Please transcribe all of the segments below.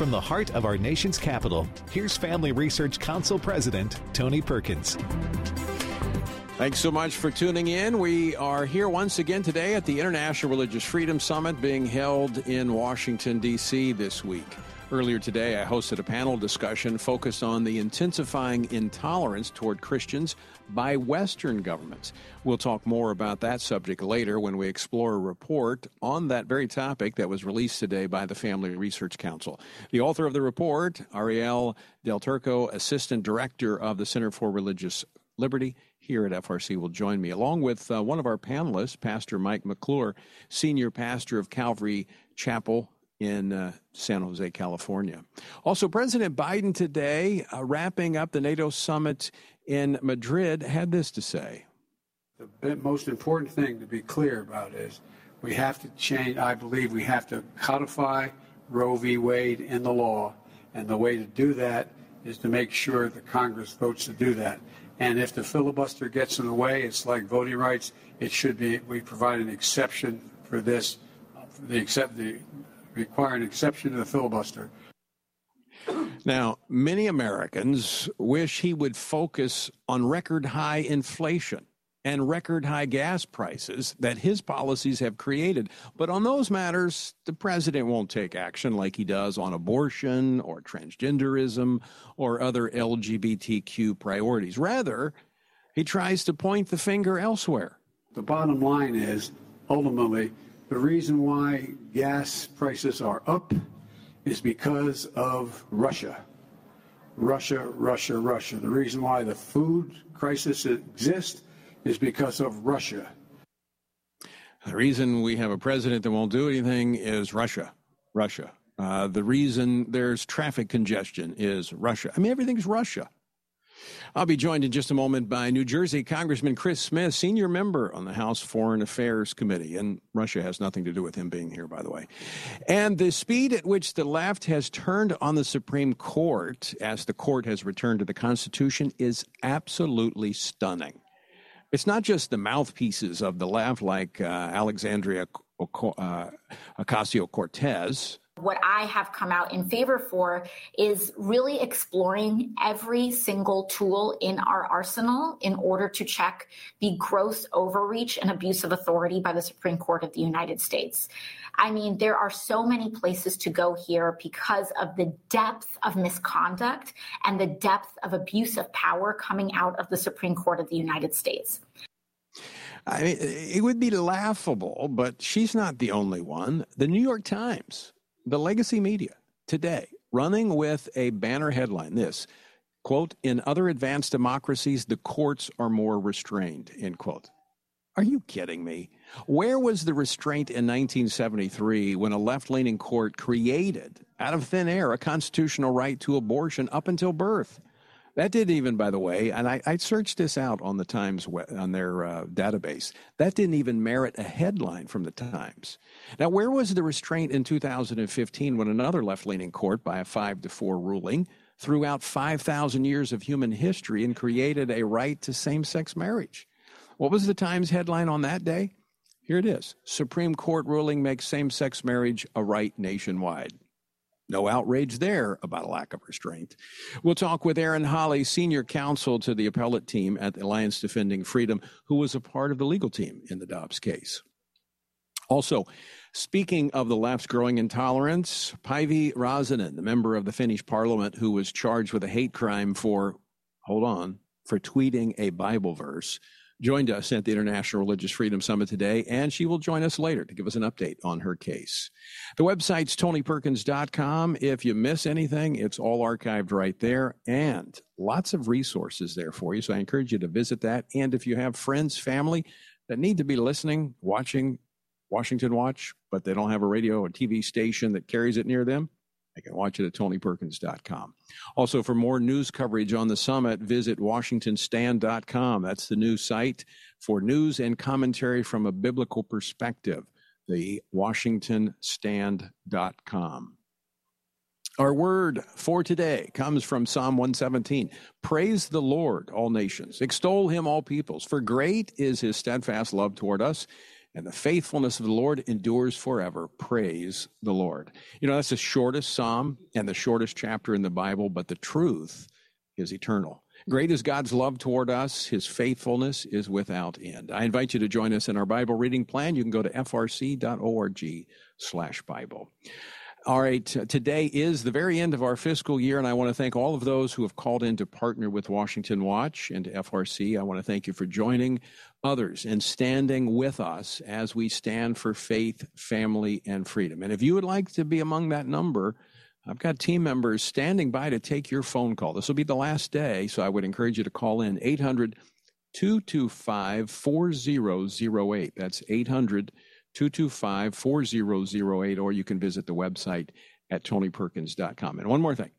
from the heart of our nation's capital, here's Family Research Council President Tony Perkins. Thanks so much for tuning in. We are here once again today at the International Religious Freedom Summit being held in Washington, D.C. this week. Earlier today, I hosted a panel discussion focused on the intensifying intolerance toward Christians by Western governments. We'll talk more about that subject later when we explore a report on that very topic that was released today by the Family Research Council. The author of the report, Arielle Del Turco, Assistant Director of the Center for Religious Liberty here at FRC will join me, along with uh, one of our panelists, Pastor Mike McClure, Senior Pastor of Calvary Chapel in uh, San Jose, California. Also, President Biden today, uh, wrapping up the NATO summit in Madrid, had this to say. The most important thing to be clear about is we have to change, I believe we have to codify Roe v. Wade in the law. And the way to do that is to make sure the Congress votes to do that. And if the filibuster gets in the way, it's like voting rights. It should be we provide an exception for this. The accept the require an exception to the filibuster. Now, many Americans wish he would focus on record high inflation and record high gas prices that his policies have created. But on those matters, the president won't take action like he does on abortion or transgenderism or other LGBTQ priorities. Rather, he tries to point the finger elsewhere. The bottom line is ultimately the reason why gas prices are up is because of Russia. Russia, Russia, Russia. The reason why the food crisis exists is because of Russia. The reason we have a president that won't do anything is Russia. Russia. Uh, the reason there's traffic congestion is Russia. I mean, everything's Russia. I'll be joined in just a moment by New Jersey Congressman Chris Smith, senior member on the House Foreign Affairs Committee. And Russia has nothing to do with him being here, by the way. And the speed at which the left has turned on the Supreme Court as the court has returned to the Constitution is absolutely stunning. It's not just the mouthpieces of the left like uh, Alexandria uh, Ocasio Cortez. What I have come out in favor for is really exploring every single tool in our arsenal in order to check the gross overreach and abuse of authority by the Supreme Court of the United States. I mean, there are so many places to go here because of the depth of misconduct and the depth of abuse of power coming out of the Supreme Court of the United States. I mean, it would be laughable, but she's not the only one. The New York Times, the legacy media today, running with a banner headline this quote, in other advanced democracies, the courts are more restrained, end quote. Are you kidding me? Where was the restraint in 1973 when a left leaning court created, out of thin air, a constitutional right to abortion up until birth? That didn't even, by the way, and I, I searched this out on the Times on their uh, database. That didn't even merit a headline from the Times. Now, where was the restraint in 2015 when another left-leaning court, by a five to four ruling, threw out 5,000 years of human history and created a right to same-sex marriage? What was the Times headline on that day? Here it is Supreme Court ruling makes same sex marriage a right nationwide. No outrage there about a lack of restraint. We'll talk with Erin Hawley, senior counsel to the appellate team at the Alliance Defending Freedom, who was a part of the legal team in the Dobbs case. Also, speaking of the left's growing intolerance, Päivi Räsänen, the member of the Finnish parliament who was charged with a hate crime for, hold on, for tweeting a Bible verse, joined us at the International Religious Freedom Summit today, and she will join us later to give us an update on her case. The website's tonyperkins.com. If you miss anything, it's all archived right there and lots of resources there for you. So I encourage you to visit that. And if you have friends, family that need to be listening, watching Washington Watch, but they don't have a radio or TV station that carries it near them, they can watch it at tonyperkins.com. Also, for more news coverage on the summit, visit washingtonstand.com. That's the new site for news and commentary from a biblical perspective, the washingtonstand.com. Our word for today comes from Psalm 117. Praise the Lord, all nations. Extol him, all peoples. For great is his steadfast love toward us and the faithfulness of the Lord endures forever. Praise the Lord. You know, that's the shortest psalm and the shortest chapter in the Bible, but the truth is eternal. Great is God's love toward us. His faithfulness is without end. I invite you to join us in our Bible reading plan. You can go to frc.org slash Bible. All right, today is the very end of our fiscal year, and I want to thank all of those who have called in to partner with Washington Watch and FRC. I want to thank you for joining others and standing with us as we stand for faith, family, and freedom. And if you would like to be among that number, I've got team members standing by to take your phone call. This will be the last day, so I would encourage you to call in 800 225 4008. That's 800 225 4008, or you can visit the website at tonyperkins.com. And one more thing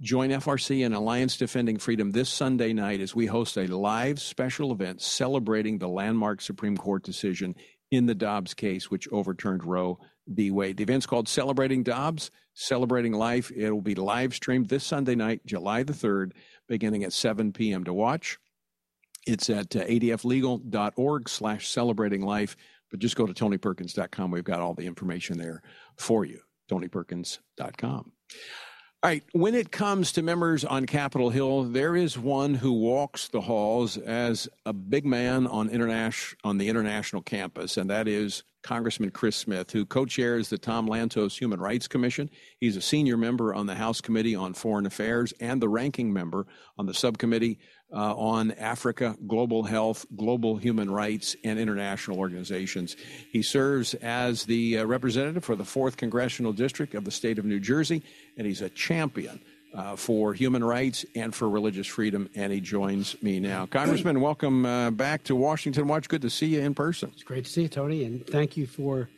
join FRC and Alliance Defending Freedom this Sunday night as we host a live special event celebrating the landmark Supreme Court decision in the Dobbs case, which overturned Roe v. Wade. The event's called Celebrating Dobbs, Celebrating Life. It will be live streamed this Sunday night, July the 3rd, beginning at 7 p.m. to watch. It's at uh, adflegal.org slash celebrating life. But just go to tonyperkins.com. We've got all the information there for you. tonyperkins.com. All right, when it comes to members on Capitol Hill, there is one who walks the halls as a big man on international on the international campus, and that is Congressman Chris Smith, who co-chairs the Tom Lantos Human Rights Commission. He's a senior member on the House Committee on Foreign Affairs and the ranking member on the subcommittee uh, on Africa, global health, global human rights, and international organizations. He serves as the uh, representative for the 4th Congressional District of the state of New Jersey, and he's a champion uh, for human rights and for religious freedom, and he joins me now. Congressman, welcome uh, back to Washington Watch. Good to see you in person. It's great to see you, Tony, and thank you for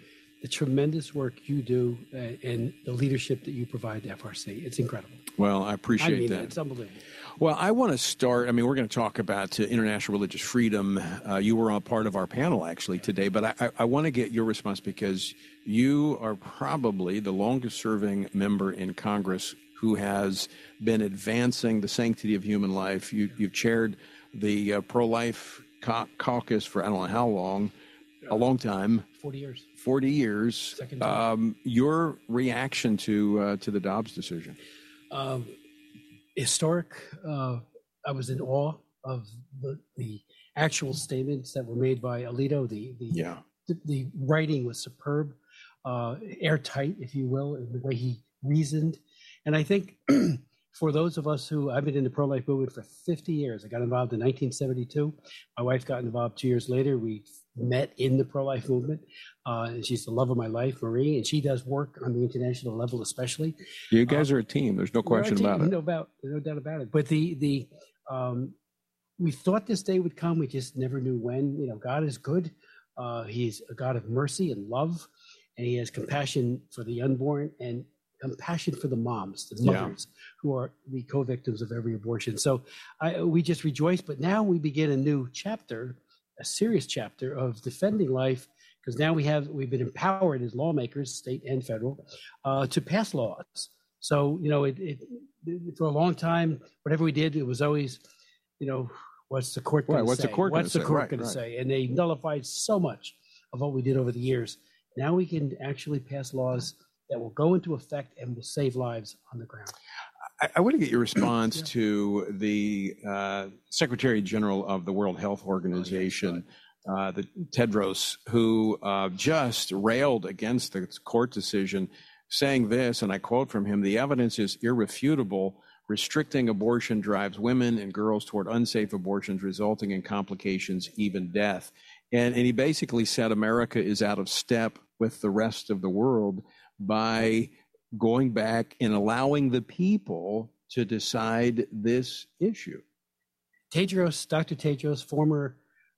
the tremendous work you do uh, and the leadership that you provide to FRC. It's incredible. Well, I appreciate I mean, that. It's unbelievable. Well, I want to start. I mean, we're going to talk about uh, international religious freedom. Uh, you were a part of our panel actually today, but I, I, I want to get your response because you are probably the longest serving member in Congress who has been advancing the sanctity of human life. You, have chaired the uh, pro life caucus for I don't know how long, a long time. 40 years. 40 years. Second Um, your reaction to uh, to the Dobbs decision? Um, historic. Uh, I was in awe of the, the actual statements that were made by Alito. The the yeah. the, the writing was superb, uh, airtight, if you will, in the way he reasoned. And I think for those of us who I've been in the pro life movement for 50 years, I got involved in 1972. My wife got involved two years later. We met in the pro life movement. Uh, and she's the love of my life, Marie, and she does work on the international level, especially. You guys um, are a team. There's no question about it. No about, no doubt about it. But the the um, we thought this day would come. We just never knew when. You know, God is good. Uh, he's a God of mercy and love, and He has compassion for the unborn and compassion for the moms, the mothers yeah. who are the co-victims of every abortion. So I, we just rejoice. But now we begin a new chapter, a serious chapter of defending life because now we have we've been empowered as lawmakers, state and federal, uh, to pass laws. So you know, it, it, it, for a long time, whatever we did, it was always, you know, what's the court going right, to what's say? The court what's the court right, going right. to say? And they nullified so much of what we did over the years. Now we can actually pass laws that will go into effect and will save lives on the ground. I, I want to get your response yeah. to the uh, Secretary General of the World Health Organization. Oh, uh, the Tedros, who uh, just railed against the court decision, saying this, and I quote from him: "The evidence is irrefutable. Restricting abortion drives women and girls toward unsafe abortions, resulting in complications, even death." And, and he basically said America is out of step with the rest of the world by going back and allowing the people to decide this issue. Tedros, Dr. Tedros, former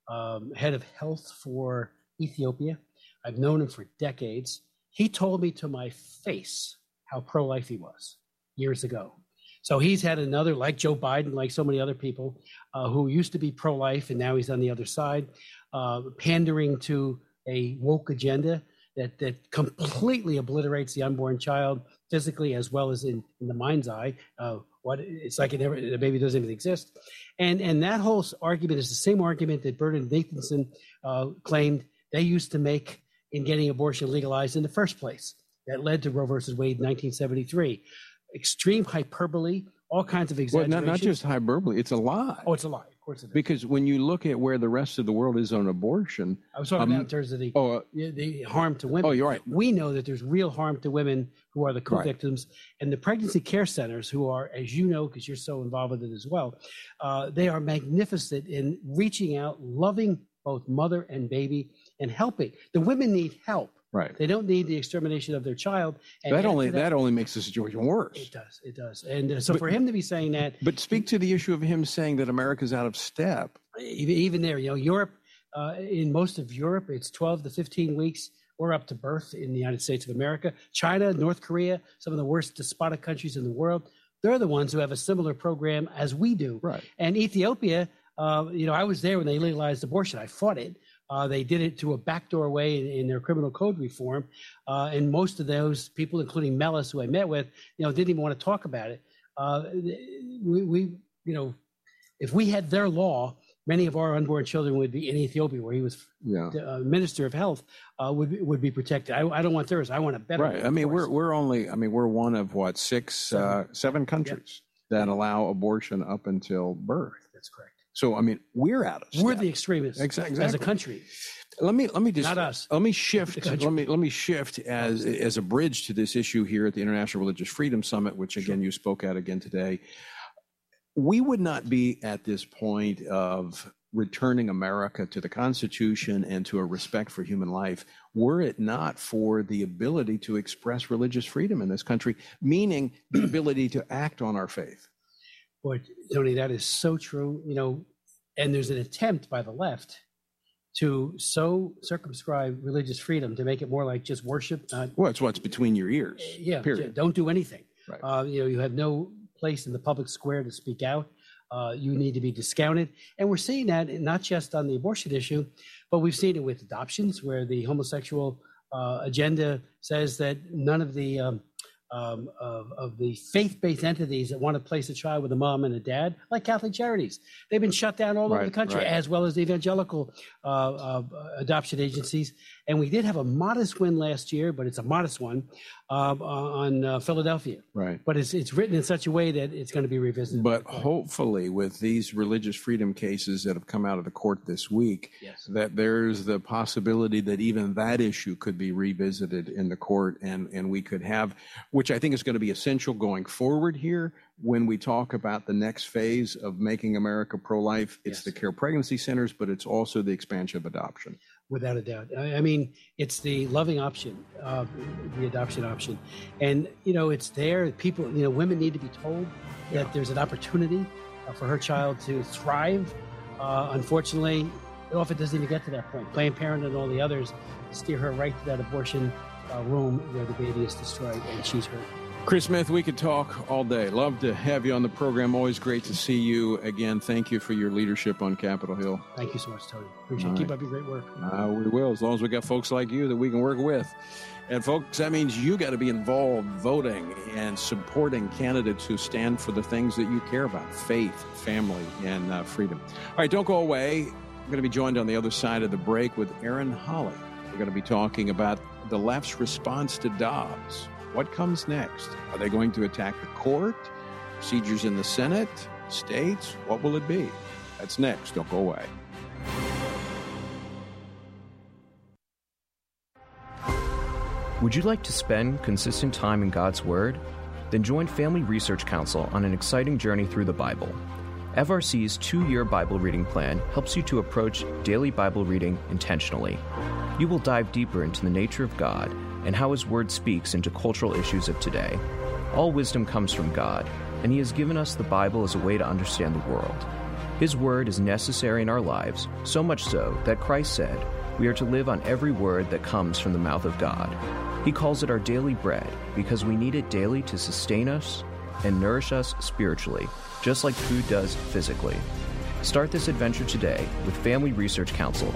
um, head of health for Ethiopia. I've known him for decades. He told me to my face how pro life he was years ago. So he's had another, like Joe Biden, like so many other people uh, who used to be pro life and now he's on the other side, uh, pandering to a woke agenda that, that completely obliterates the unborn child physically as well as in, in the mind's eye. Uh, what it's like it never the baby doesn't even exist, and and that whole argument is the same argument that Bernard Nathanson uh, claimed they used to make in getting abortion legalized in the first place. That led to Roe versus Wade in 1973. Extreme hyperbole, all kinds of exaggeration. Well, not, not just hyperbole, it's a lie. Oh, it's a lie. Course it is. Because when you look at where the rest of the world is on abortion, I was talking um, about in terms of the, oh, uh, the, harm to women. oh, you're right. We know that there's real harm to women who are the co-victims, and the pregnancy care centers, who are, as you know, because you're so involved with it as well, uh, they are magnificent in reaching out, loving both mother and baby, and helping. The women need help. Right. They don't need the extermination of their child. And That only that only makes the situation worse. it does. It does. And uh, so But- for him to be saying that, But speak to the issue of him saying that America's out of step. even, even there, you know, Europe, uh, in most of Europe, it's 12 to 15 weeks or up to birth in the United States of America. China, North Korea, some of the worst despotic countries in the world, they're the ones who have a similar program as we do. Right. And Ethiopia, uh, you know, I was there when they legalized abortion. I fought it. Uh, they did it through a backdoor way in, in their criminal code reform. Uh, and most of those people, including Meles, who I met with, you know, didn't even want to talk about it. Uh, we, we, you know, if we had their law, many of our unborn children would be in Ethiopia, where he was Yeah. uh, minister of health, uh, would be- would be protected. I, I don't want theirs. I want a better. Right. I mean, we're we're only I mean, we're one of what, six uh seven countries that allow abortion up until birth. That's correct. So I mean, we're out of step. We're the extremists Exa- as a country. let me let me just Not us. let me shift let me let me shift as as a bridge to this issue here at the International Religious Freedom Summit, which again you spoke at again today. We would not be at this point of returning America to the Constitution and to a respect for human life were it not for the ability to express religious freedom in this country, meaning the ability to act on our faith. Boy, Tony, that is so true. You know, and there's an attempt by the left to so circumscribe religious freedom to make it more like just worship, not Well, it's what's between your ears. yeah, Period. don't do anything. Right. Uh, you know, you have no place in the public square to speak out. Uh, you need to be discounted, and we're seeing that not just on the abortion issue, but we've seen it with adoptions, where the homosexual uh, agenda says that none of the um, um, of, of the faith-based entities that want to place a child with a mom and a dad, like Catholic Charities, they've been shut down all over the country, right. as well as the evangelical uh, uh, adoption agencies. And we did have a modest win last year, but it's a modest one uh, on uh, Philadelphia. Right. But it's it's written in such a way that it's going to be revisited. But hopefully, with these religious freedom cases that have come out of the court this week, Yes. that there's the possibility that even that issue could be revisited in the court, and and we could have, which I think is going to be essential going forward here when we talk about the next phase of making America pro-life. It's Yes. the care pregnancy centers, but it's also the expansion of adoption. Without a doubt. I, I mean, it's the loving option, uh, the adoption option, and you know, it's there. People, you know, women need to be told that there's an opportunity uh, for her child to thrive. Uh, unfortunately, it often doesn't even get to that point. Planned Parenthood and all the others steer her right to that abortion uh, room where the baby is destroyed and she's hurt. Chris Smith, we could talk all day. Love to have you on the program. Always great to see you again. Thank you for your leadership on Capitol Hill. Thank you so much, Tony. Appreciate it. Keep up your great work. Uh, we will, as long as we got folks like you that we can work with. And folks, that means you got to be involved voting and supporting candidates who stand for the things that you care about faith, family, and uh, freedom. All right, don't go away. I'm going to be joined on the other side of the break with Erin Hawley. We're going to be talking about the left's response to Dobbs. What comes next? Are they going to attack the court? Procedures in the Senate? States? What will it be? That's next. Don't go away. Would you like to spend consistent time in God's Word? Then join Family Research Council on an exciting journey through the Bible. FRC's two year Bible reading plan helps you to approach daily Bible reading intentionally. You will dive deeper into the nature of God and how His Word speaks into cultural issues of today. All wisdom comes from God, and He has given us the Bible as a way to understand the world. His Word is necessary in our lives, so much so that Christ said, We are to live on every word that comes from the mouth of God. He calls it our daily bread because we need it daily to sustain us and nourish us spiritually, just like food does physically. Start this adventure today with Family Research Council.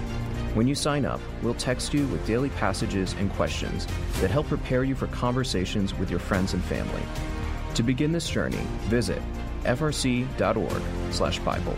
When you sign up, we'll text you with daily passages and questions that help prepare you for conversations with your friends and family. To begin this journey, visit frc.org/bible.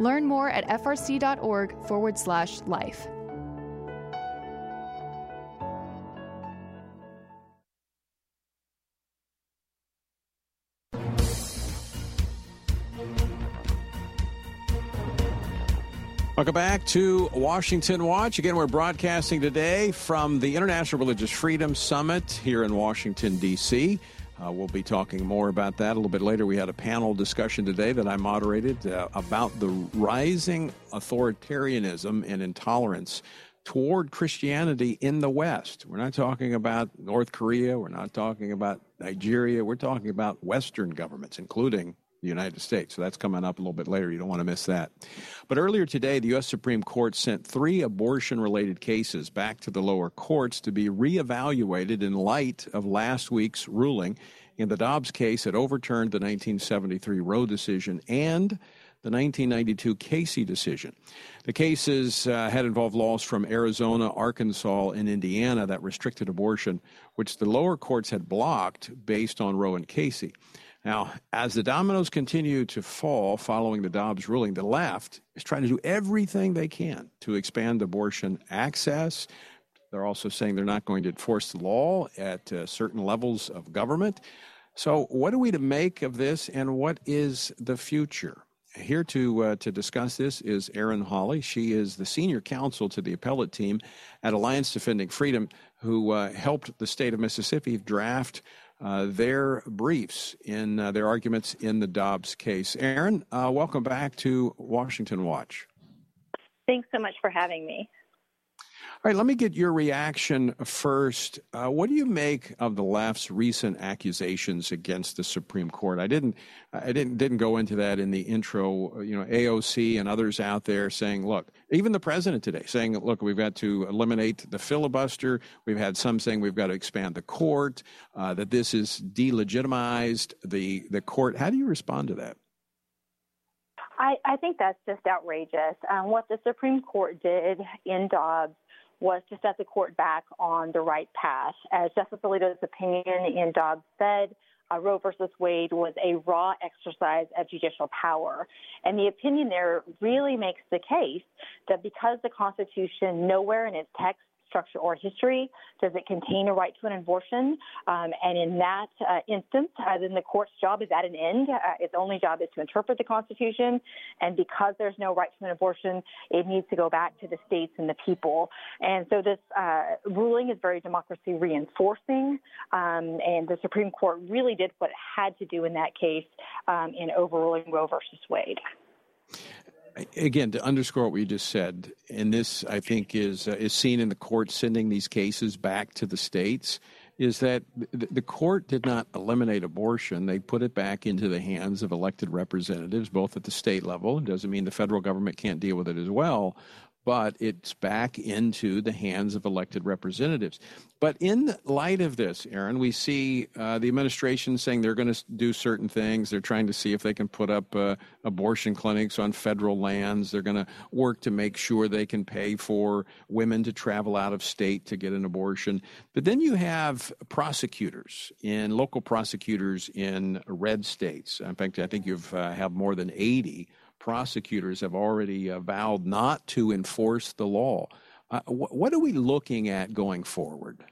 Learn more at frc.org forward slash life. Welcome back to Washington Watch. Again, we're broadcasting today from the International Religious Freedom Summit here in Washington, D.C. Uh, we'll be talking more about that a little bit later. We had a panel discussion today that I moderated uh, about the rising authoritarianism and intolerance toward Christianity in the West. We're not talking about North Korea, we're not talking about Nigeria, we're talking about Western governments, including the United States. So that's coming up a little bit later. You don't want to miss that. But earlier today, the U.S. Supreme Court sent three abortion related cases back to the lower courts to be reevaluated in light of last week's ruling in the Dobbs case that overturned the 1973 Roe decision and the 1992 Casey decision. The cases uh, had involved laws from Arizona, Arkansas, and Indiana that restricted abortion, which the lower courts had blocked based on Roe and Casey. Now, as the dominoes continue to fall following the Dobbs ruling, the left is trying to do everything they can to expand abortion access. They're also saying they're not going to enforce the law at uh, certain levels of government. So, what are we to make of this, and what is the future? Here to uh, to discuss this is Erin Hawley. She is the senior counsel to the appellate team at Alliance Defending Freedom, who uh, helped the state of Mississippi draft uh, their briefs in uh, their arguments in the Dobbs case. Erin, uh, welcome back to Washington Watch. Thanks so much for having me. All right, let me get your reaction first. Uh, what do you make of the left's recent accusations against the Supreme Court? I didn't, I didn't, didn't go into that in the intro. You know, AOC and others out there saying, "Look, even the president today saying, look, we've got to eliminate the filibuster." We've had some saying we've got to expand the court. Uh, that this is delegitimized the the court. How do you respond to that? I, I think that's just outrageous. Um, what the Supreme Court did in Dobbs was to set the court back on the right path. As Justice Alito's opinion in Dobbs said, uh, Roe versus Wade was a raw exercise of judicial power. And the opinion there really makes the case that because the Constitution nowhere in its text structure or history? Does it contain a right to an abortion? Um, and in that uh, instance, uh, then the court's job is at an end. Uh, its only job is to interpret the Constitution. And because there's no right to an abortion, it needs to go back to the states and the people. And so this uh, ruling is very democracy reinforcing. Um, and the Supreme Court really did what it had to do in that case um, in overruling Roe versus Wade again to underscore what we just said, and this I think is uh, is seen in the court sending these cases back to the states. is that the court did not eliminate abortion. They put it back into the hands of elected representatives, both at the state level. It doesn't mean the federal government can't deal with it as well, but it's back into the hands of elected representatives. But in light of this, Erin, we see uh, the administration saying they're going to do certain things. They're trying to see if they can put up uh, abortion clinics on federal lands. They're going to work to make sure they can pay for women to travel out of state to get an abortion. But then you have prosecutors in local prosecutors in red states. In fact, I think you've uh, have more than 80 prosecutors have already uh, vowed not to enforce the law. Uh, wh- what are we looking at going forward?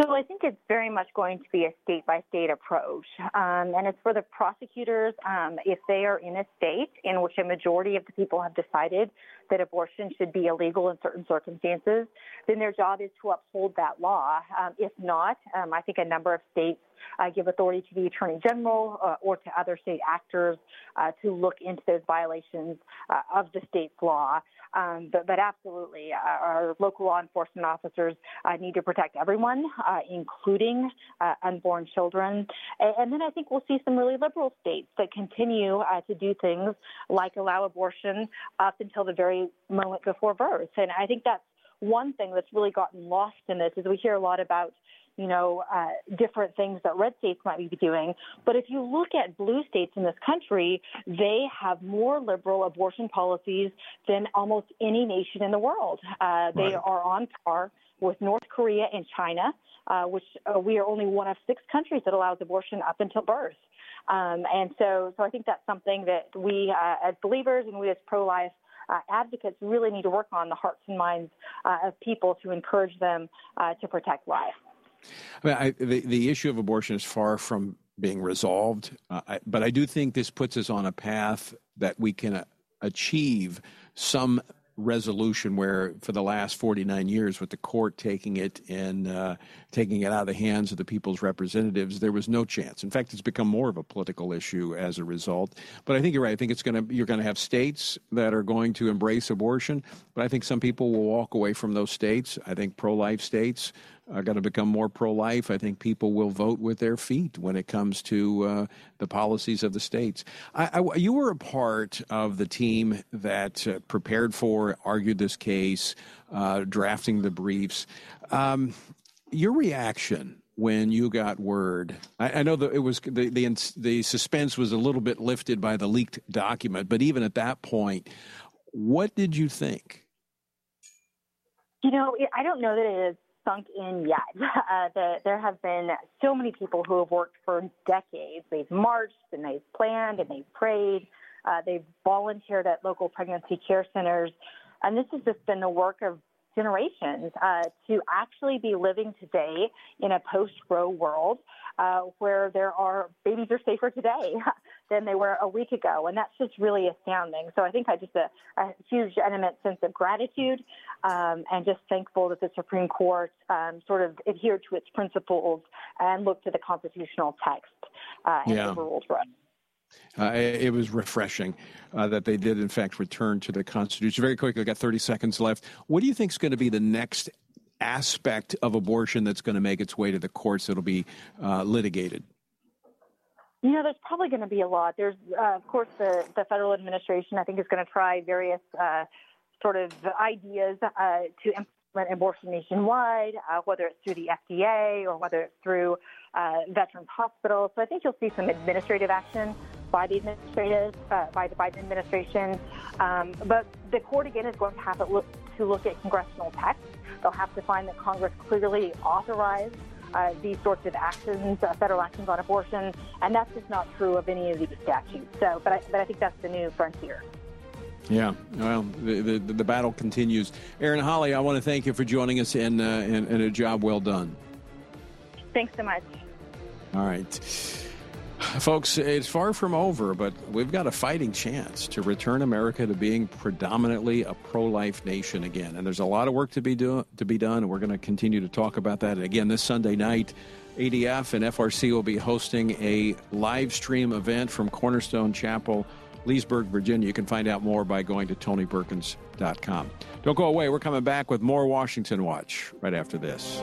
So I think it's very much going to be a state by state approach. Um, and it's for the prosecutors, um, if they are in a state in which a majority of the people have decided that abortion should be illegal in certain circumstances, then their job is to uphold that law. Um, if not, um, I think a number of states uh, give authority to the Attorney General uh, or to other state actors uh, to look into those violations uh, of the state's law. Um, but, but, absolutely, uh, our local law enforcement officers uh, need to protect everyone, including unborn children. And, and, then I think we'll see some really liberal states that continue to do things like allow abortion up until the very moment before birth. And I think that's one thing that's really gotten lost in this is we hear a lot about you know, uh, different things that red states might be doing. But if you look at blue states in this country, they have more liberal abortion policies than almost any nation in the world. Uh, they right. are on par with North Korea and China, uh, which uh, we are only one of six countries that allows abortion up until birth. Um, and so, so I think that's something that we, uh, as believers and we as pro-life uh, advocates really need to work on the hearts and minds uh, of people to encourage them uh, to protect life. I mean, I, the the issue of abortion is far from being resolved, uh, I, but I do think this puts us on a path that we can uh, achieve some resolution where for the last 49 years with the court taking it and uh, taking it out of the hands of the people's representatives there was no chance in fact it's become more of a political issue as a result but i think you're right i think it's going to you're going to have states that are going to embrace abortion but i think some people will walk away from those states i think pro-life states are going to become more pro life. I think people will vote with their feet when it comes to uh, the policies of the states. I, I, you were a part of the team that uh, prepared for, argued this case, uh, drafting the briefs. Um, your reaction when you got word? I, I know that it was the, the the suspense was a little bit lifted by the leaked document, but even at that point, what did you think? You know, I don't know that it has sunk in yet. Uh, the, there have been so many people who have worked for decades. They've marched and they've planned and they've prayed. Uh, they've volunteered at local pregnancy care centers. And this has just been the work of generations uh, to actually be living today in a post-Roe world uh, where there are babies are safer today than they were a week ago, and that's just really astounding. So I think I just a, a huge eminent sense of gratitude um, and just thankful that the Supreme Court um, sort of adhered to its principles and looked to the constitutional text uh, and yeah. overruled for us. Uh, it was refreshing uh, that they did, in fact, return to the Constitution. Very quickly, I've got 30 seconds left. What do you think is going to be the next aspect of abortion that's going to make its way to the courts that'll be uh, litigated? You know, there's probably going to be a lot. There's, uh, of course, the, the federal administration, I think, is going to try various uh, sort of ideas uh, to implement abortion nationwide, uh, whether it's through the FDA or whether it's through uh, veterans hospitals. So I think you'll see some administrative action by the administrative, by the Biden administration. Um, but the court, again, is going to have to look, to look at congressional text They'll have to find that Congress clearly authorized uh, these sorts of actions, uh, federal actions on abortion, and that's just not true of any of these statutes. So, but I, but I think that's the new frontier. Yeah, well, the, the, the battle continues. Erin Hawley, I want to thank you for joining us and, uh, and, and a job well done. Thanks so much. All right. Folks, it's far from over, but we've got a fighting chance to return America to being predominantly a pro-life nation again. And there's a lot of work to be do, to be done, and we're going to continue to talk about that. And again, this Sunday night, ADF and FRC will be hosting a live stream event from Cornerstone Chapel, Leesburg, Virginia. You can find out more by going to tonyperkins.com. Don't go away. We're coming back with more Washington Watch right after this.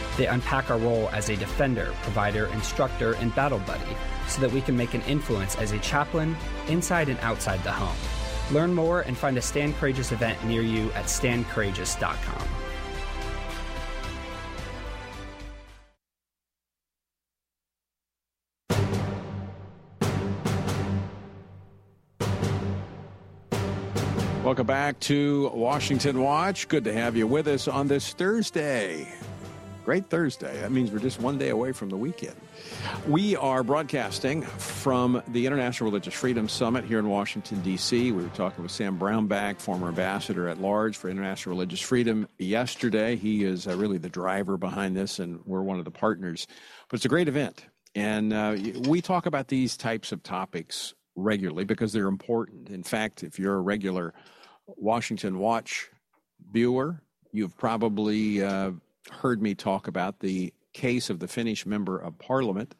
They unpack our role as a defender, provider, instructor, and battle buddy so that we can make an influence as a chaplain inside and outside the home. Learn more and find a Stand Courageous event near you at standcourageous.com. Welcome back to Washington Watch. Good to have you with us on this Thursday. Great Thursday. That means we're just one day away from the weekend. We are broadcasting from the International Religious Freedom Summit here in Washington, D.C. We were talking with Sam Brownback, former ambassador at large for international religious freedom, yesterday. He is uh, really the driver behind this, and we're one of the partners. But it's a great event. And uh, we talk about these types of topics regularly because they're important. In fact, if you're a regular Washington Watch viewer, you've probably uh, heard me talk about the case of the Finnish member of parliament,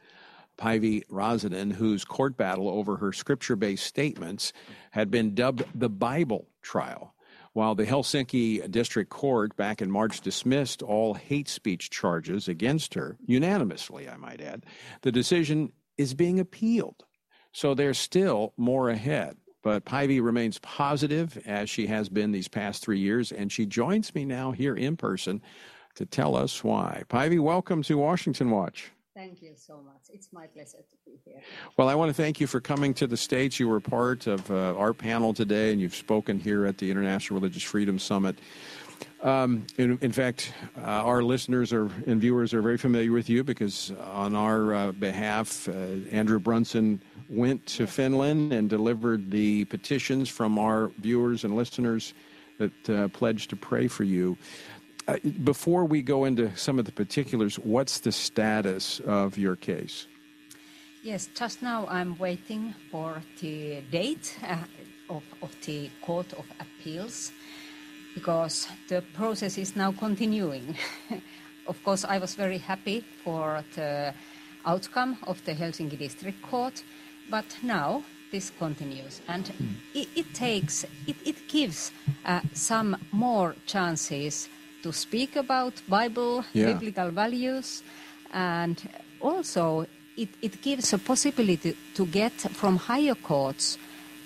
Päivi Räsänen, whose court battle over her scripture based statements had been dubbed the Bible trial. While the Helsinki District Court back in March dismissed all hate speech charges against her, unanimously, I might add, the decision is being appealed. So there's still more ahead. But Päivi remains positive as she has been these past three years, and she joins me now here in person to tell us why. Päivi, welcome to Washington Watch. Thank you so much. It's my pleasure to be here. Well, I want to thank you for coming to the States. You were part of uh, our panel today, and you've spoken here at the International Religious Freedom Summit. Um, in, in, fact, uh, our listeners are, and viewers are very familiar with you because on our uh, behalf, uh, Andrew Brunson went to Finland and delivered the petitions from our viewers and listeners that uh, pledged to pray for you. Before we go into some of the particulars, what's the status of your case? Yes, just now I'm waiting for the date uh, of, of the Court of Appeals because the process is now continuing. of course, I was very happy for the outcome of the Helsinki District Court but now this continues, and mm. it, it, takes, it, it gives uh, some more chances to speak about Bible, yeah. biblical values, and also it, it gives a possibility to get from higher courts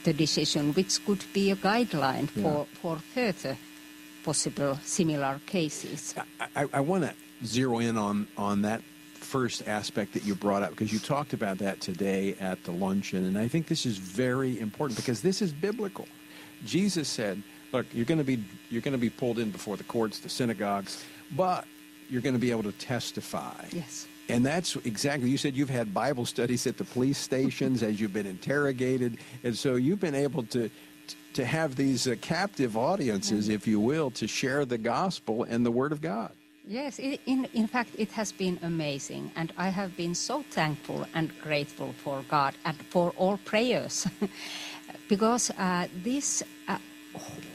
the decision, which could be a guideline yeah. for, for further possible similar cases. I, I, I want to zero in on, on that first aspect that you brought up because you talked about that today at the luncheon, and I think this is very important because this is biblical. Jesus said, "Look, you're going to be you're going to be pulled in before the courts, the synagogues, but you're going to be able to testify." Yes. And that's exactly, you said you've had Bible studies at the police stations as you've been interrogated. And so you've been able to, to have these uh, captive audiences, if you will, to share the gospel and the Word of God. Yes, in, in fact, it has been amazing. And I have been so thankful and grateful for God and for all prayers. because uh, this uh,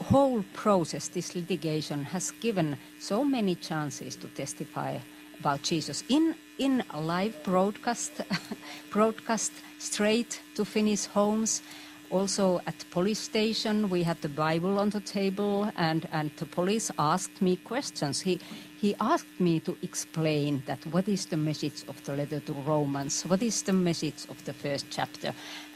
whole process, this litigation, has given so many chances to testify about Jesus in in live broadcast, broadcast straight to Finnish homes. Also at police station, we had the Bible on the table, and, and the police asked me questions. He, he asked me to explain that what is the message of the letter to Romans, what is the message of the first chapter,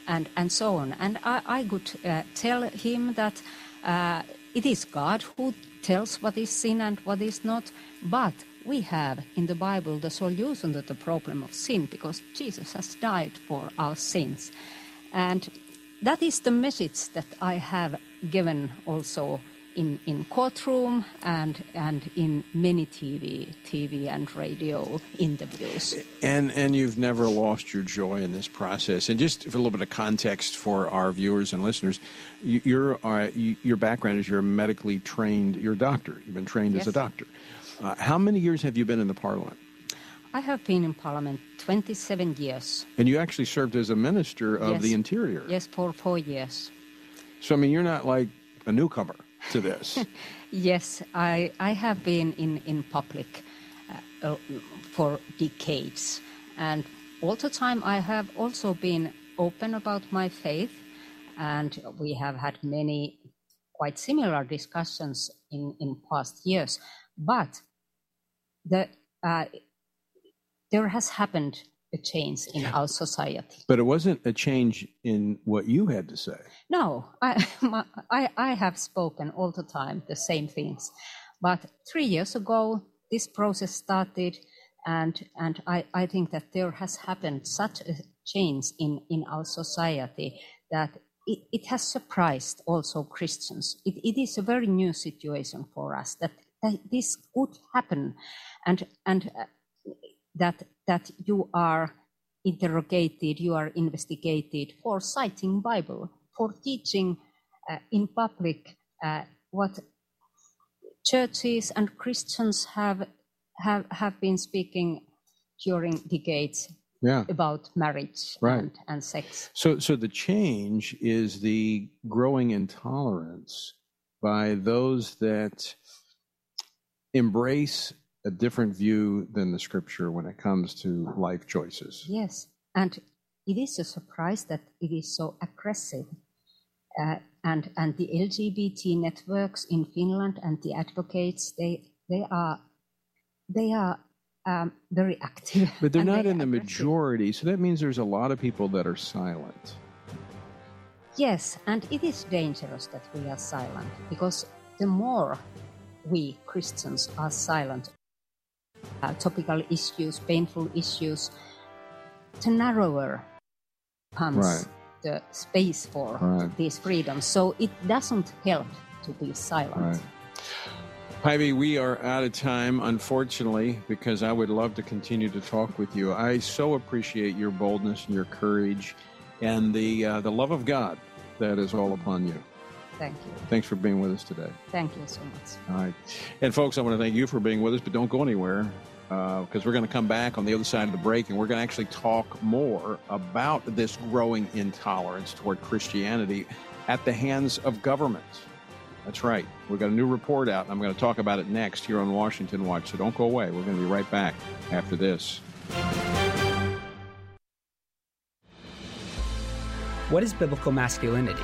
and, and so on. And I, I could uh, tell him that uh, it is God who tells what is sin and what is not, but we have in the Bible the solution to the problem of sin because Jesus has died for our sins. And that is the message that I have given also in, in courtroom and and in many TV TV and radio interviews. And and you've never lost your joy in this process. And just for a little bit of context for our viewers and listeners, you, your uh, your background is you're a medically trained. You're a doctor. You've been trained yes. as a doctor. Uh, how many years have you been in the parliament? I have been in parliament 27 years. And you actually served as a minister of yes. the interior. Yes, for four years. So I mean, you're not like a newcomer to this. yes, I I have been in in public uh, uh, for decades, and all the time I have also been open about my faith, and we have had many quite similar discussions in in past years. But the, uh, there has happened a change in our society. But it wasn't a change in what you had to say. No, I, my, I, I have spoken all the time the same things. But three years ago, this process started, and, and I, I think that there has happened such a change in, in our society that it, it has surprised also Christians. It, it is a very new situation for us that that this could happen and and that that you are interrogated you are investigated for citing bible for teaching uh, in public uh, what churches and christians have have have been speaking during decades yeah. about marriage right. and, and sex so so the change is the growing intolerance by those that embrace a different view than the scripture when it comes to life choices. Yes, and it is a surprise that it is so aggressive. Uh, and and the LGBT networks in Finland and the advocates they they are they are um, very active. But they're not in the aggressive. majority, so that means there's a lot of people that are silent. Yes, and it is dangerous that we are silent because the more we Christians are silent. Uh, topical issues, painful issues, the narrower comes right. the space for right. these freedoms. So it doesn't help to be silent. Right. Päivi, we are out of time, unfortunately, because I would love to continue to talk with you. I so appreciate your boldness and your courage and the, uh, the love of God that is all upon you. Thank you. Thanks for being with us today. Thank you so much. All right. And folks, I want to thank you for being with us, but don't go anywhere because uh, we're going to come back on the other side of the break and we're going to actually talk more about this growing intolerance toward Christianity at the hands of government. That's right. We've got a new report out, and I'm going to talk about it next here on Washington Watch. So don't go away. We're going to be right back after this. What is biblical masculinity?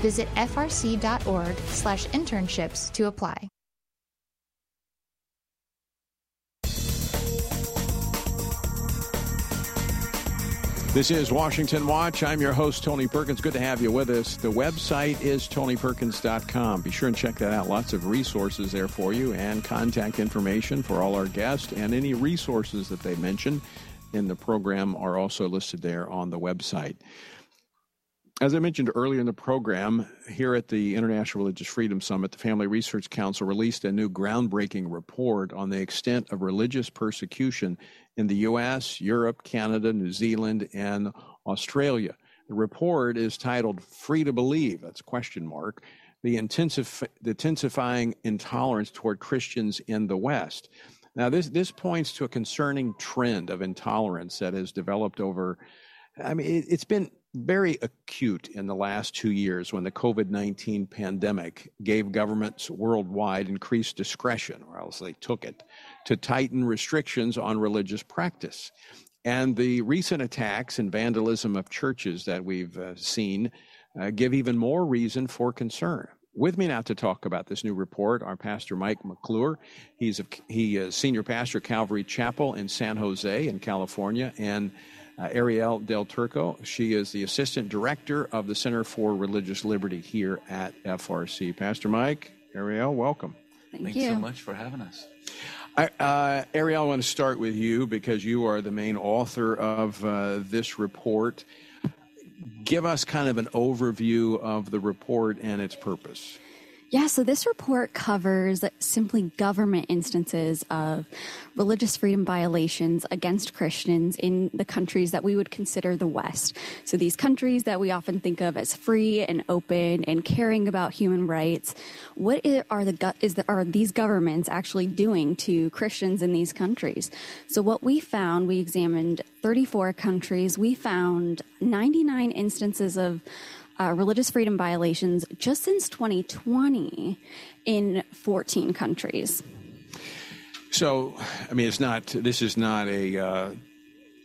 Visit frc.org slash internships to apply. This is Washington Watch. I'm your host, Tony Perkins. Good to have you with us. The website is tonyperkins.com. Be sure and check that out. Lots of resources there for you and contact information for all our guests and any resources that they mention in the program are also listed there on the website. As I mentioned earlier in the program, here at the International Religious Freedom Summit, the Family Research Council released a new groundbreaking report on the extent of religious persecution in the US, Europe, Canada, New Zealand, and Australia. The report is titled Free to Believe, that's a question mark, the, intensif- the intensifying intolerance toward Christians in the West. Now, this, this points to a concerning trend of intolerance that has developed over, I mean, it, it's been very acute in the last two years when the COVID 19 pandemic gave governments worldwide increased discretion, or else they took it, to tighten restrictions on religious practice. And the recent attacks and vandalism of churches that we've uh, seen uh, give even more reason for concern. With me now to talk about this new report are Pastor Mike McClure. He's a, he is senior pastor Calvary Chapel in San Jose in California, and uh, Arielle Del Turco. She is the Assistant Director of the Center for Religious Liberty here at FRC. Pastor Mike, Arielle, welcome. Thank Thanks you. so much for having us. uh, Arielle, I want to start with you because you are the main author of uh, this report. Give us kind of an overview of the report and its purpose. Yeah, so this report covers simply government instances of religious freedom violations against Christians in the countries that we would consider the West. So these countries that we often think of as free and open and caring about human rights. What are the is the, are these governments actually doing to Christians in these countries? So what we found, we examined 34 countries. We found 99 instances of uh, religious freedom violations just since 2020 in 14 countries. So, I mean, it's not, this is not a uh,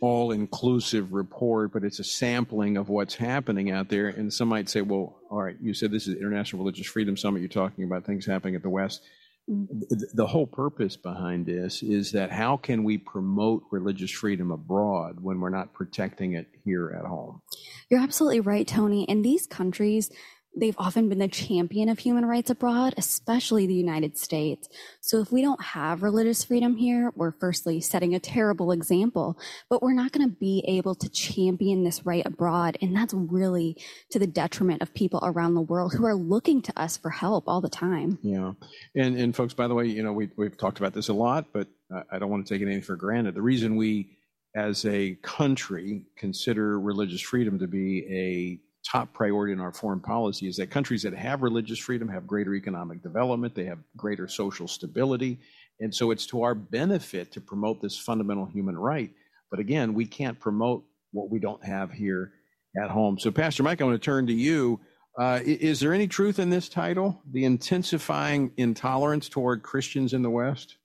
all inclusive report, but it's a sampling of what's happening out there. And some might say, well, all right, you said this is International Religious Freedom Summit. You're talking about things happening at the West Mm-hmm. the whole purpose behind this is that how can we promote religious freedom abroad when we're not protecting it here at home? You're absolutely right, Tony. In these countries, they've often been the champion of human rights abroad, especially the United States. So if we don't have religious freedom here, we're firstly setting a terrible example, but we're not going to be able to champion this right abroad. And that's really to the detriment of people around the world who are looking to us for help all the time. Yeah. And, and folks, by the way, you know, we, we've talked about this a lot, but I don't want to take anything for granted. The reason we, as a country, consider religious freedom to be a top priority in our foreign policy is that countries that have religious freedom have greater economic development, they have greater social stability. And so it's to our benefit to promote this fundamental human right. But again, we can't promote what we don't have here at home. So, Pastor Mike, I want to turn to you. Uh, is there any truth in this title, The Intensifying Intolerance Toward Christians in the West?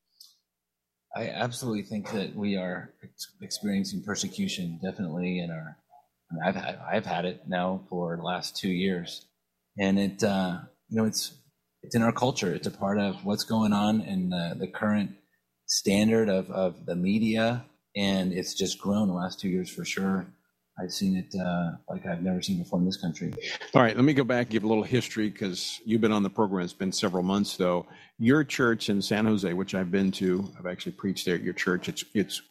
I absolutely think that we are experiencing persecution, definitely in our I've had, I've had it now for the last two years, and it uh, you know it's it's in our culture. It's a part of what's going on in the, the current standard of, of the media, and it's just grown the last two years for sure. I've seen it uh, like I've never seen before in this country. All right, let me go back and give a little history because you've been on the program. It's been several months though. Your church in San Jose, which I've been to, I've actually preached there at your church. It's it's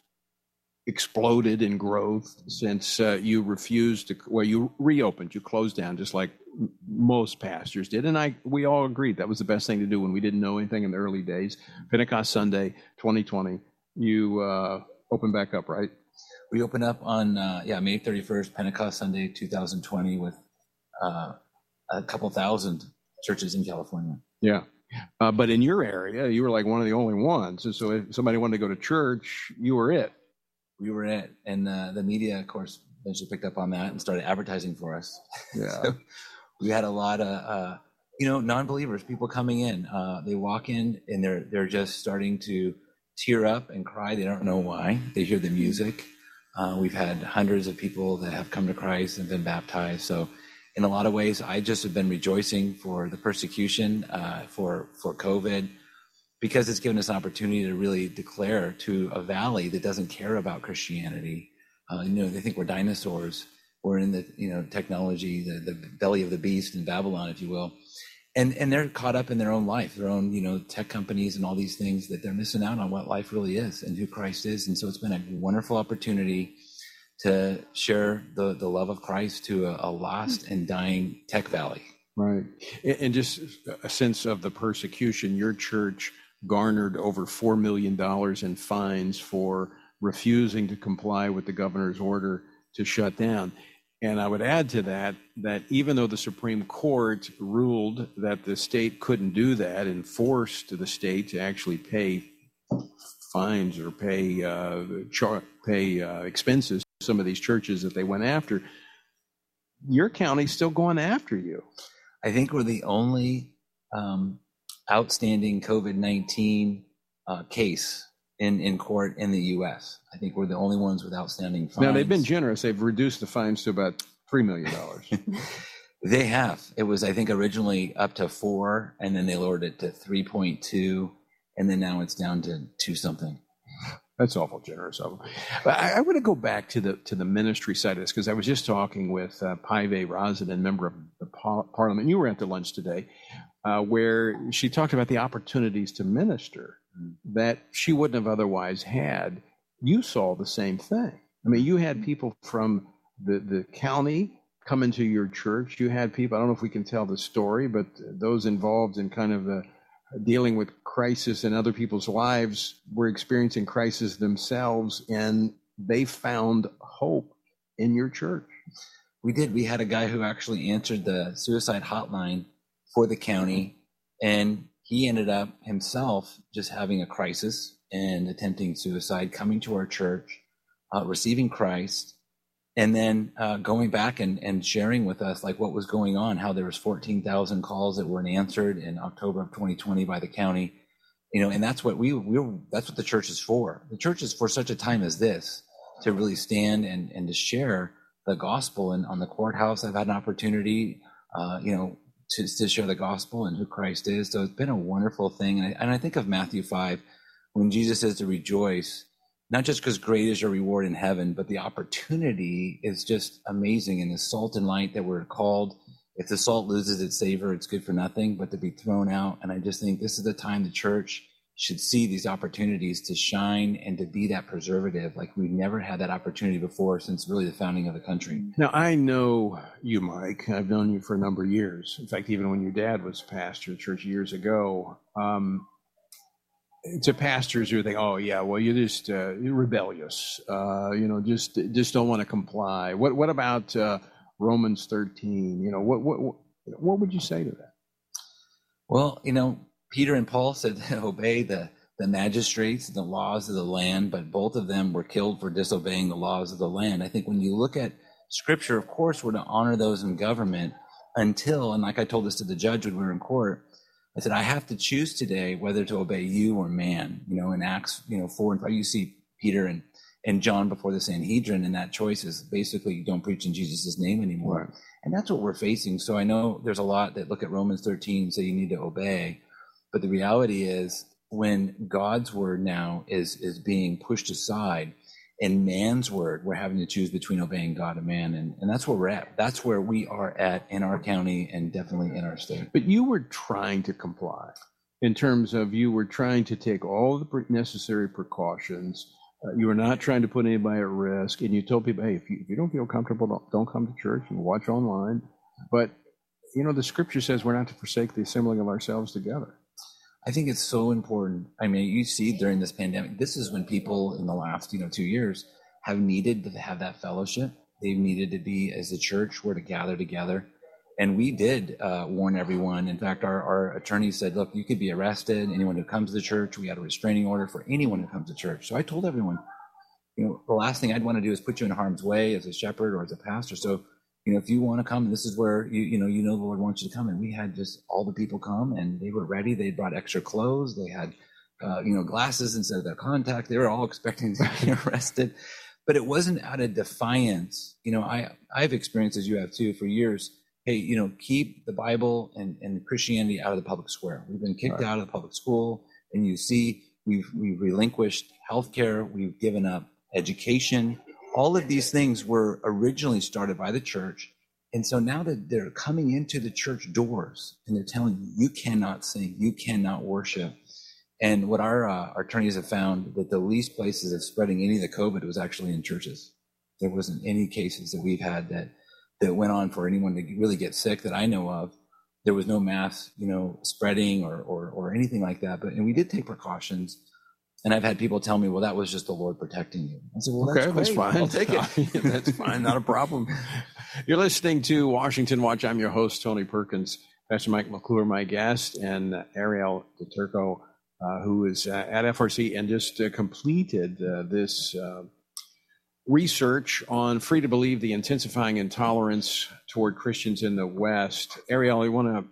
exploded in growth since uh, you refused to well you reopened you closed down just like most pastors did. And i we all agreed that was the best thing to do when we didn't know anything in the early days. Pentecost sunday 2020 you uh, opened back up right? We opened up on uh, yeah may 31st pentecost sunday 2020 with uh, a couple thousand churches in california. Yeah. Uh, but in your area you were like one of the only ones. And so if somebody wanted to go to church you were it we were in it, and uh, the media, of course, eventually picked up on that and started advertising for us. Yeah, so we had a lot of uh, you know non-believers, people coming in. Uh, they walk in and they're they're just starting to tear up and cry. They don't know why. They hear the music. Uh, we've had hundreds of people that have come to Christ and been baptized. So, in a lot of ways, I just have been rejoicing for the persecution, uh, for for COVID because it's given us an opportunity to really declare to a valley that doesn't care about Christianity. Uh, you know, they think we're dinosaurs. We're in the you know technology, the, the belly of the beast in Babylon, if you will, and and they're caught up in their own life, their own you know tech companies and all these things that they're missing out on what life really is and who Christ is. And so it's been a wonderful opportunity to share the the love of Christ to a, a lost and dying tech valley. Right, and just a sense of the persecution. Your church garnered over $4 million in fines for refusing to comply with the governor's order to shut down. And I would add to that that even though the Supreme Court ruled that the state couldn't do that and forced the state to actually pay fines or pay uh, pay uh, expenses to some of these churches that they went after, your county's still going after you. I think we're the only um, outstanding COVID 19 uh, case in, in court in the US. I think we're the only ones with outstanding fines. Now, they've been generous. They've reduced the fines to about $3 million. they have. It was, I think, originally up to four, and then they lowered it to 3.2, and then now it's down to two something. That's awful generous of them. But I, I want to go back to the to the ministry side of this because I was just talking with uh, Päivi Räsänen, member of the par- parliament. You were at the lunch today, uh, where she talked about the opportunities to minister mm-hmm. that she wouldn't have otherwise had. You saw the same thing. I mean, you had mm-hmm. people from the, the county come into your church. You had people, I don't know if we can tell the story, but those involved in kind of the dealing with crisis in other people's lives were experiencing crisis themselves, and they found hope in your church. We did. We had a guy who actually answered the suicide hotline for the county. And he ended up himself just having a crisis and attempting suicide, coming to our church, uh, receiving Christ, and then uh, going back and, and sharing with us like what was going on, how there was 14,000 calls that weren't answered in October of 2020 by the county, you know, and that's what we we that's what the church is for. The church is for such a time as this to really stand and and to share the gospel. And on the courthouse, I've had an opportunity, uh, you know, to, to share the gospel and who Christ is. So it's been a wonderful thing. And I, and I think of Matthew 5 when Jesus says to rejoice, not just because great is your reward in heaven, but the opportunity is just amazing. And the salt and light that we're called if the salt loses its savor, it's good for nothing, but to be thrown out. And I just think this is the time the church should see these opportunities to shine and to be that preservative like we've never had that opportunity before since really the founding of the country. Now, I know you, Mike. I've known you for a number of years. In fact, even when your dad was pastor of church years ago, um, to pastors who think, "Oh yeah, well you're just uh, you're rebellious, uh, you know, just just don't want to comply." What what about uh, Romans 13? You know, what what what would you say to that? Well, you know, Peter and Paul said to obey the, the magistrates and the laws of the land, but both of them were killed for disobeying the laws of the land. I think when you look at scripture, of course, we're to honor those in government until, and like I told this to the judge when we were in court, I said, I have to choose today whether to obey you or man. You know, in Acts, you know, four and five, you see Peter and, and John before the Sanhedrin, and that choice is basically you don't preach in Jesus' name anymore. And that's what we're facing. So I know there's a lot that look at Romans 13 and say you need to obey. But the reality is, when God's word now is is being pushed aside, and man's word, we're having to choose between obeying God and man, and, and that's where we're at. That's where we are at in our county and definitely in our state. But you were trying to comply in terms of you were trying to take all the necessary precautions. Uh, you were not trying to put anybody at risk, and you told people, "Hey, if you, if you don't feel comfortable, don't, don't come to church and watch online." But you know, the scripture says we're not to forsake the assembling of ourselves together. I think it's so important. I mean, you see during this pandemic, this is when people in the last, you know, two years have needed to have that fellowship. They've needed to be as a church, we're to gather together. And we did uh, warn everyone. In fact, our, our attorney said, look, you could be arrested. Anyone who comes to church, we had a restraining order for anyone who comes to church. So I told everyone, you know, the last thing I'd want to do is put you in harm's way as a shepherd or as a pastor. So you know, if you want to come, this is where you, you know, you know, the Lord wants you to come. And we had just all the people come and they were ready. They brought extra clothes. They had, uh, you know, glasses instead of their contact. They were all expecting to be arrested, but it wasn't out of defiance. You know, I, I've experienced as you have too for years. Hey, you know, keep the Bible and, and Christianity out of the public square. We've been kicked right. out of the public school and you see we've, we've relinquished healthcare. We've given up education all of these things were originally started by the church. And so now that they're coming into the church doors and they're telling you, you cannot sing, you cannot worship. And what our, uh, our attorneys have found that the least places of spreading any of the COVID was actually in churches. There wasn't any cases that we've had that, that went on for anyone to really get sick that I know of. There was no mass, you know, spreading or, or, or anything like that. But, and we did take precautions and I've had people tell me, well, that was just the Lord protecting you. I said, well, that's, okay, that's fine. I'll take it. that's fine. Not a problem. You're listening to Washington Watch. I'm your host, Tony Perkins. Pastor Mike McClure, my guest, and Ariel DeTurco, uh, who is uh, at FRC and just uh, completed uh, this uh, research on free to believe the intensifying intolerance toward Christians in the West. Arielle, I want to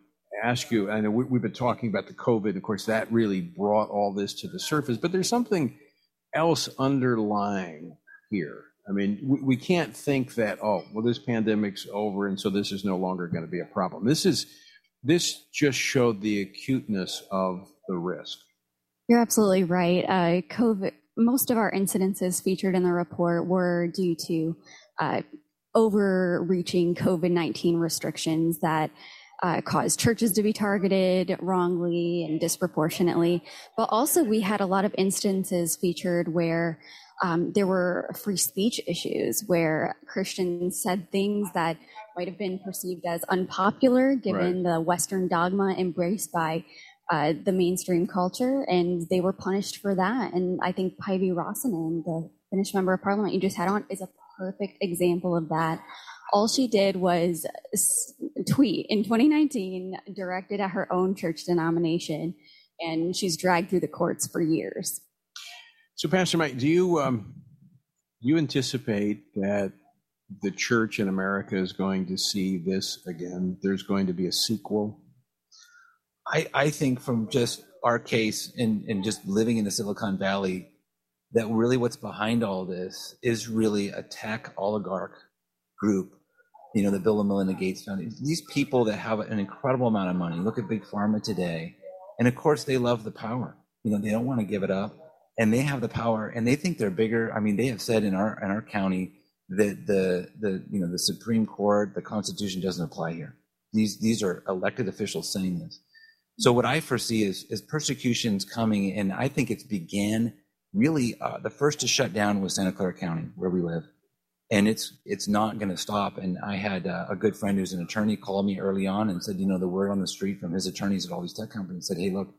ask you, I know we, have been talking about the COVID, of course, that really brought all this to the surface, but there's something else underlying here. I mean, we, we can't think that, oh, well, this pandemic's over, and so this is no longer going to be a problem. This is this just showed the acuteness of the risk. You're absolutely right. Uh, COVID, most of our incidences featured in the report were due to uh, overreaching COVID 19 restrictions that uh, caused churches to be targeted wrongly and disproportionately. But also, we had a lot of instances featured where um, there were free speech issues where Christians said things that might have been perceived as unpopular given right. the Western dogma embraced by uh, the mainstream culture, and they were punished for that. And I think Päivi Räsänen, the Finnish member of parliament you just had on, is a perfect example of that all she did was tweet. In 2019 directed at her own church denomination and she's dragged through the courts for years. So pastor mike do you um, you anticipate that the church in america is going to see this again? There's going to be a sequel? I i think from just our case and and just living in the silicon valley that really what's behind all this is really a tech oligarch group you know, the Bill and Melinda Gates Foundation, these people that have an incredible amount of money. Look at Big Pharma today. And of course, they love the power. You know, they don't want to give it up. And they have the power and they think they're bigger. I mean, they have said in our in our county that the the you know the Supreme Court, the Constitution doesn't apply here. These these are elected officials saying this. So what I foresee is is persecutions coming, and I think it's began really. Uh, the first to shut down was Santa Clara County, where we live, and it's it's not going to stop. And I had uh, a good friend who's an attorney call me early on and said, you know, the word on the street from his attorneys at all these tech companies said, hey, look,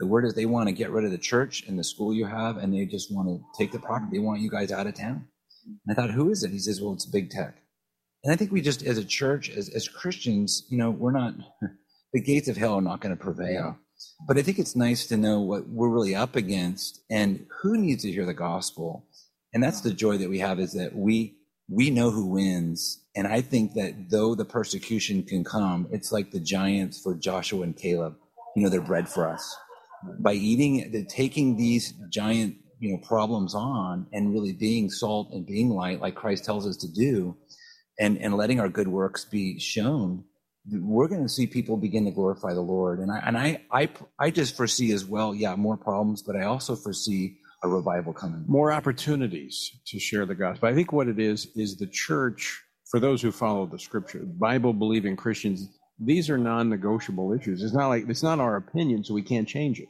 the word is they want to get rid of the church and the school you have, and they just want to take the property. They want you guys out of town. And I thought, who is it? He says, well, it's big tech. And I think we just, as a church, as, as Christians, you know, we're not, the gates of hell are not going to prevail. But I think it's nice to know what we're really up against and who needs to hear the gospel. And that's the joy that we have is that we, we know who wins. And I think that though the persecution can come, it's like the giants for Joshua and Caleb. You know, they're bread for us. By eating, taking these giant, you know, problems on and really being salt and being light, like Christ tells us to do, and, and letting our good works be shown, we're going to see people begin to glorify the Lord. And I, and I, I, I just foresee as well, yeah, more problems, but I also foresee a revival coming. More opportunities to share the gospel. I think what it is, is the church, for those who follow the scripture, Bible believing Christians, these are non negotiable issues. It's not like, it's not our opinion, so we can't change it.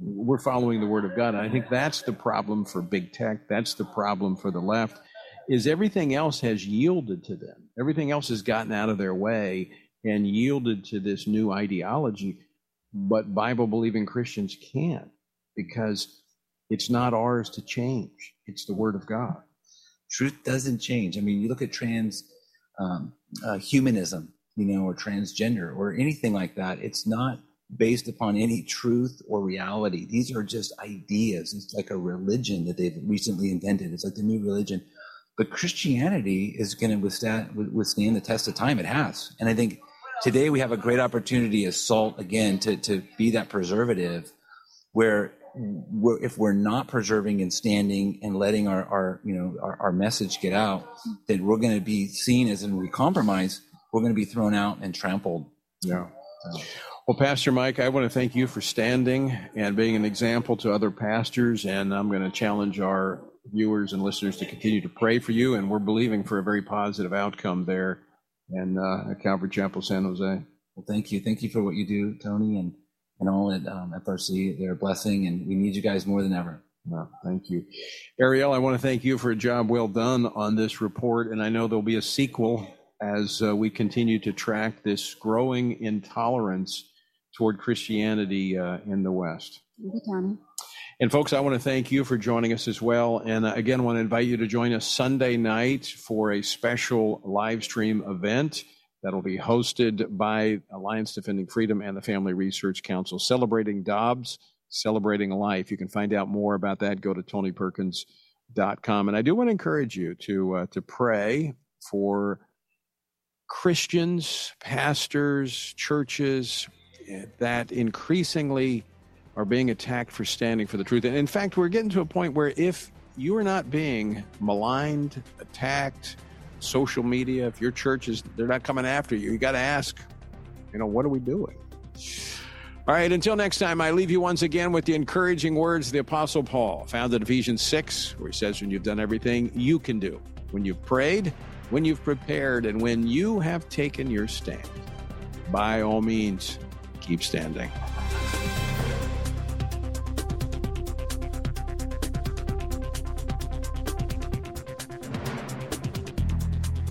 We're following the word of God. And I think that's the problem for big tech. That's the problem for the left is everything else has yielded to them. Everything else has gotten out of their way and yielded to this new ideology. But Bible believing Christians can't because it's not ours to change, it's the Word of God. Truth doesn't change. I mean, you look at trans um, uh, humanism, you know, or transgender or anything like that. It's not based upon any truth or reality. These are just ideas. It's like a religion that they've recently invented. It's like the new religion. But Christianity is going to withstand, withstand the test of time. It has. And I think today we have a great opportunity as salt again to, to be that preservative where we're, if we're not preserving and standing and letting our, our you know our, our message get out then we're going to be seen as in we compromise we're going to be thrown out and trampled yeah well pastor mike i want to thank you for standing and being an example to other pastors and i'm going to challenge our viewers and listeners to continue to pray for you and we're believing for a very positive outcome there and uh, at Calvary Chapel, San Jose. Well, thank you. Thank you for what you do, Tony, and, and all at um, FRC. They're a blessing, and we need you guys more than ever. Well, thank you. Ariel, I want to thank you for a job well done on this report, and I know there'll be a sequel as uh, we continue to track this growing intolerance toward Christianity uh, in the West. Thank you, Tony. And folks, I want to thank you for joining us as well. And uh, again, I want to invite you to join us Sunday night for a special live stream event that'll be hosted by Alliance Defending Freedom and the Family Research Council, celebrating Dobbs, celebrating life. You can find out more about that. Go to tonyperkins.com. And I do want to encourage you to uh, to pray for Christians, pastors, churches eh, that increasingly are being attacked for standing for the truth. And in fact, we're getting to a point where if you are not being maligned, attacked, social media, if your church is, they're not coming after you, you got to ask, you know, what are we doing? All right, until next time, I leave you once again with the encouraging words of the Apostle Paul, found in Ephesians 6, where he says, When you've done everything you can do, when you've prayed, when you've prepared, and when you have taken your stand, by all means, keep standing.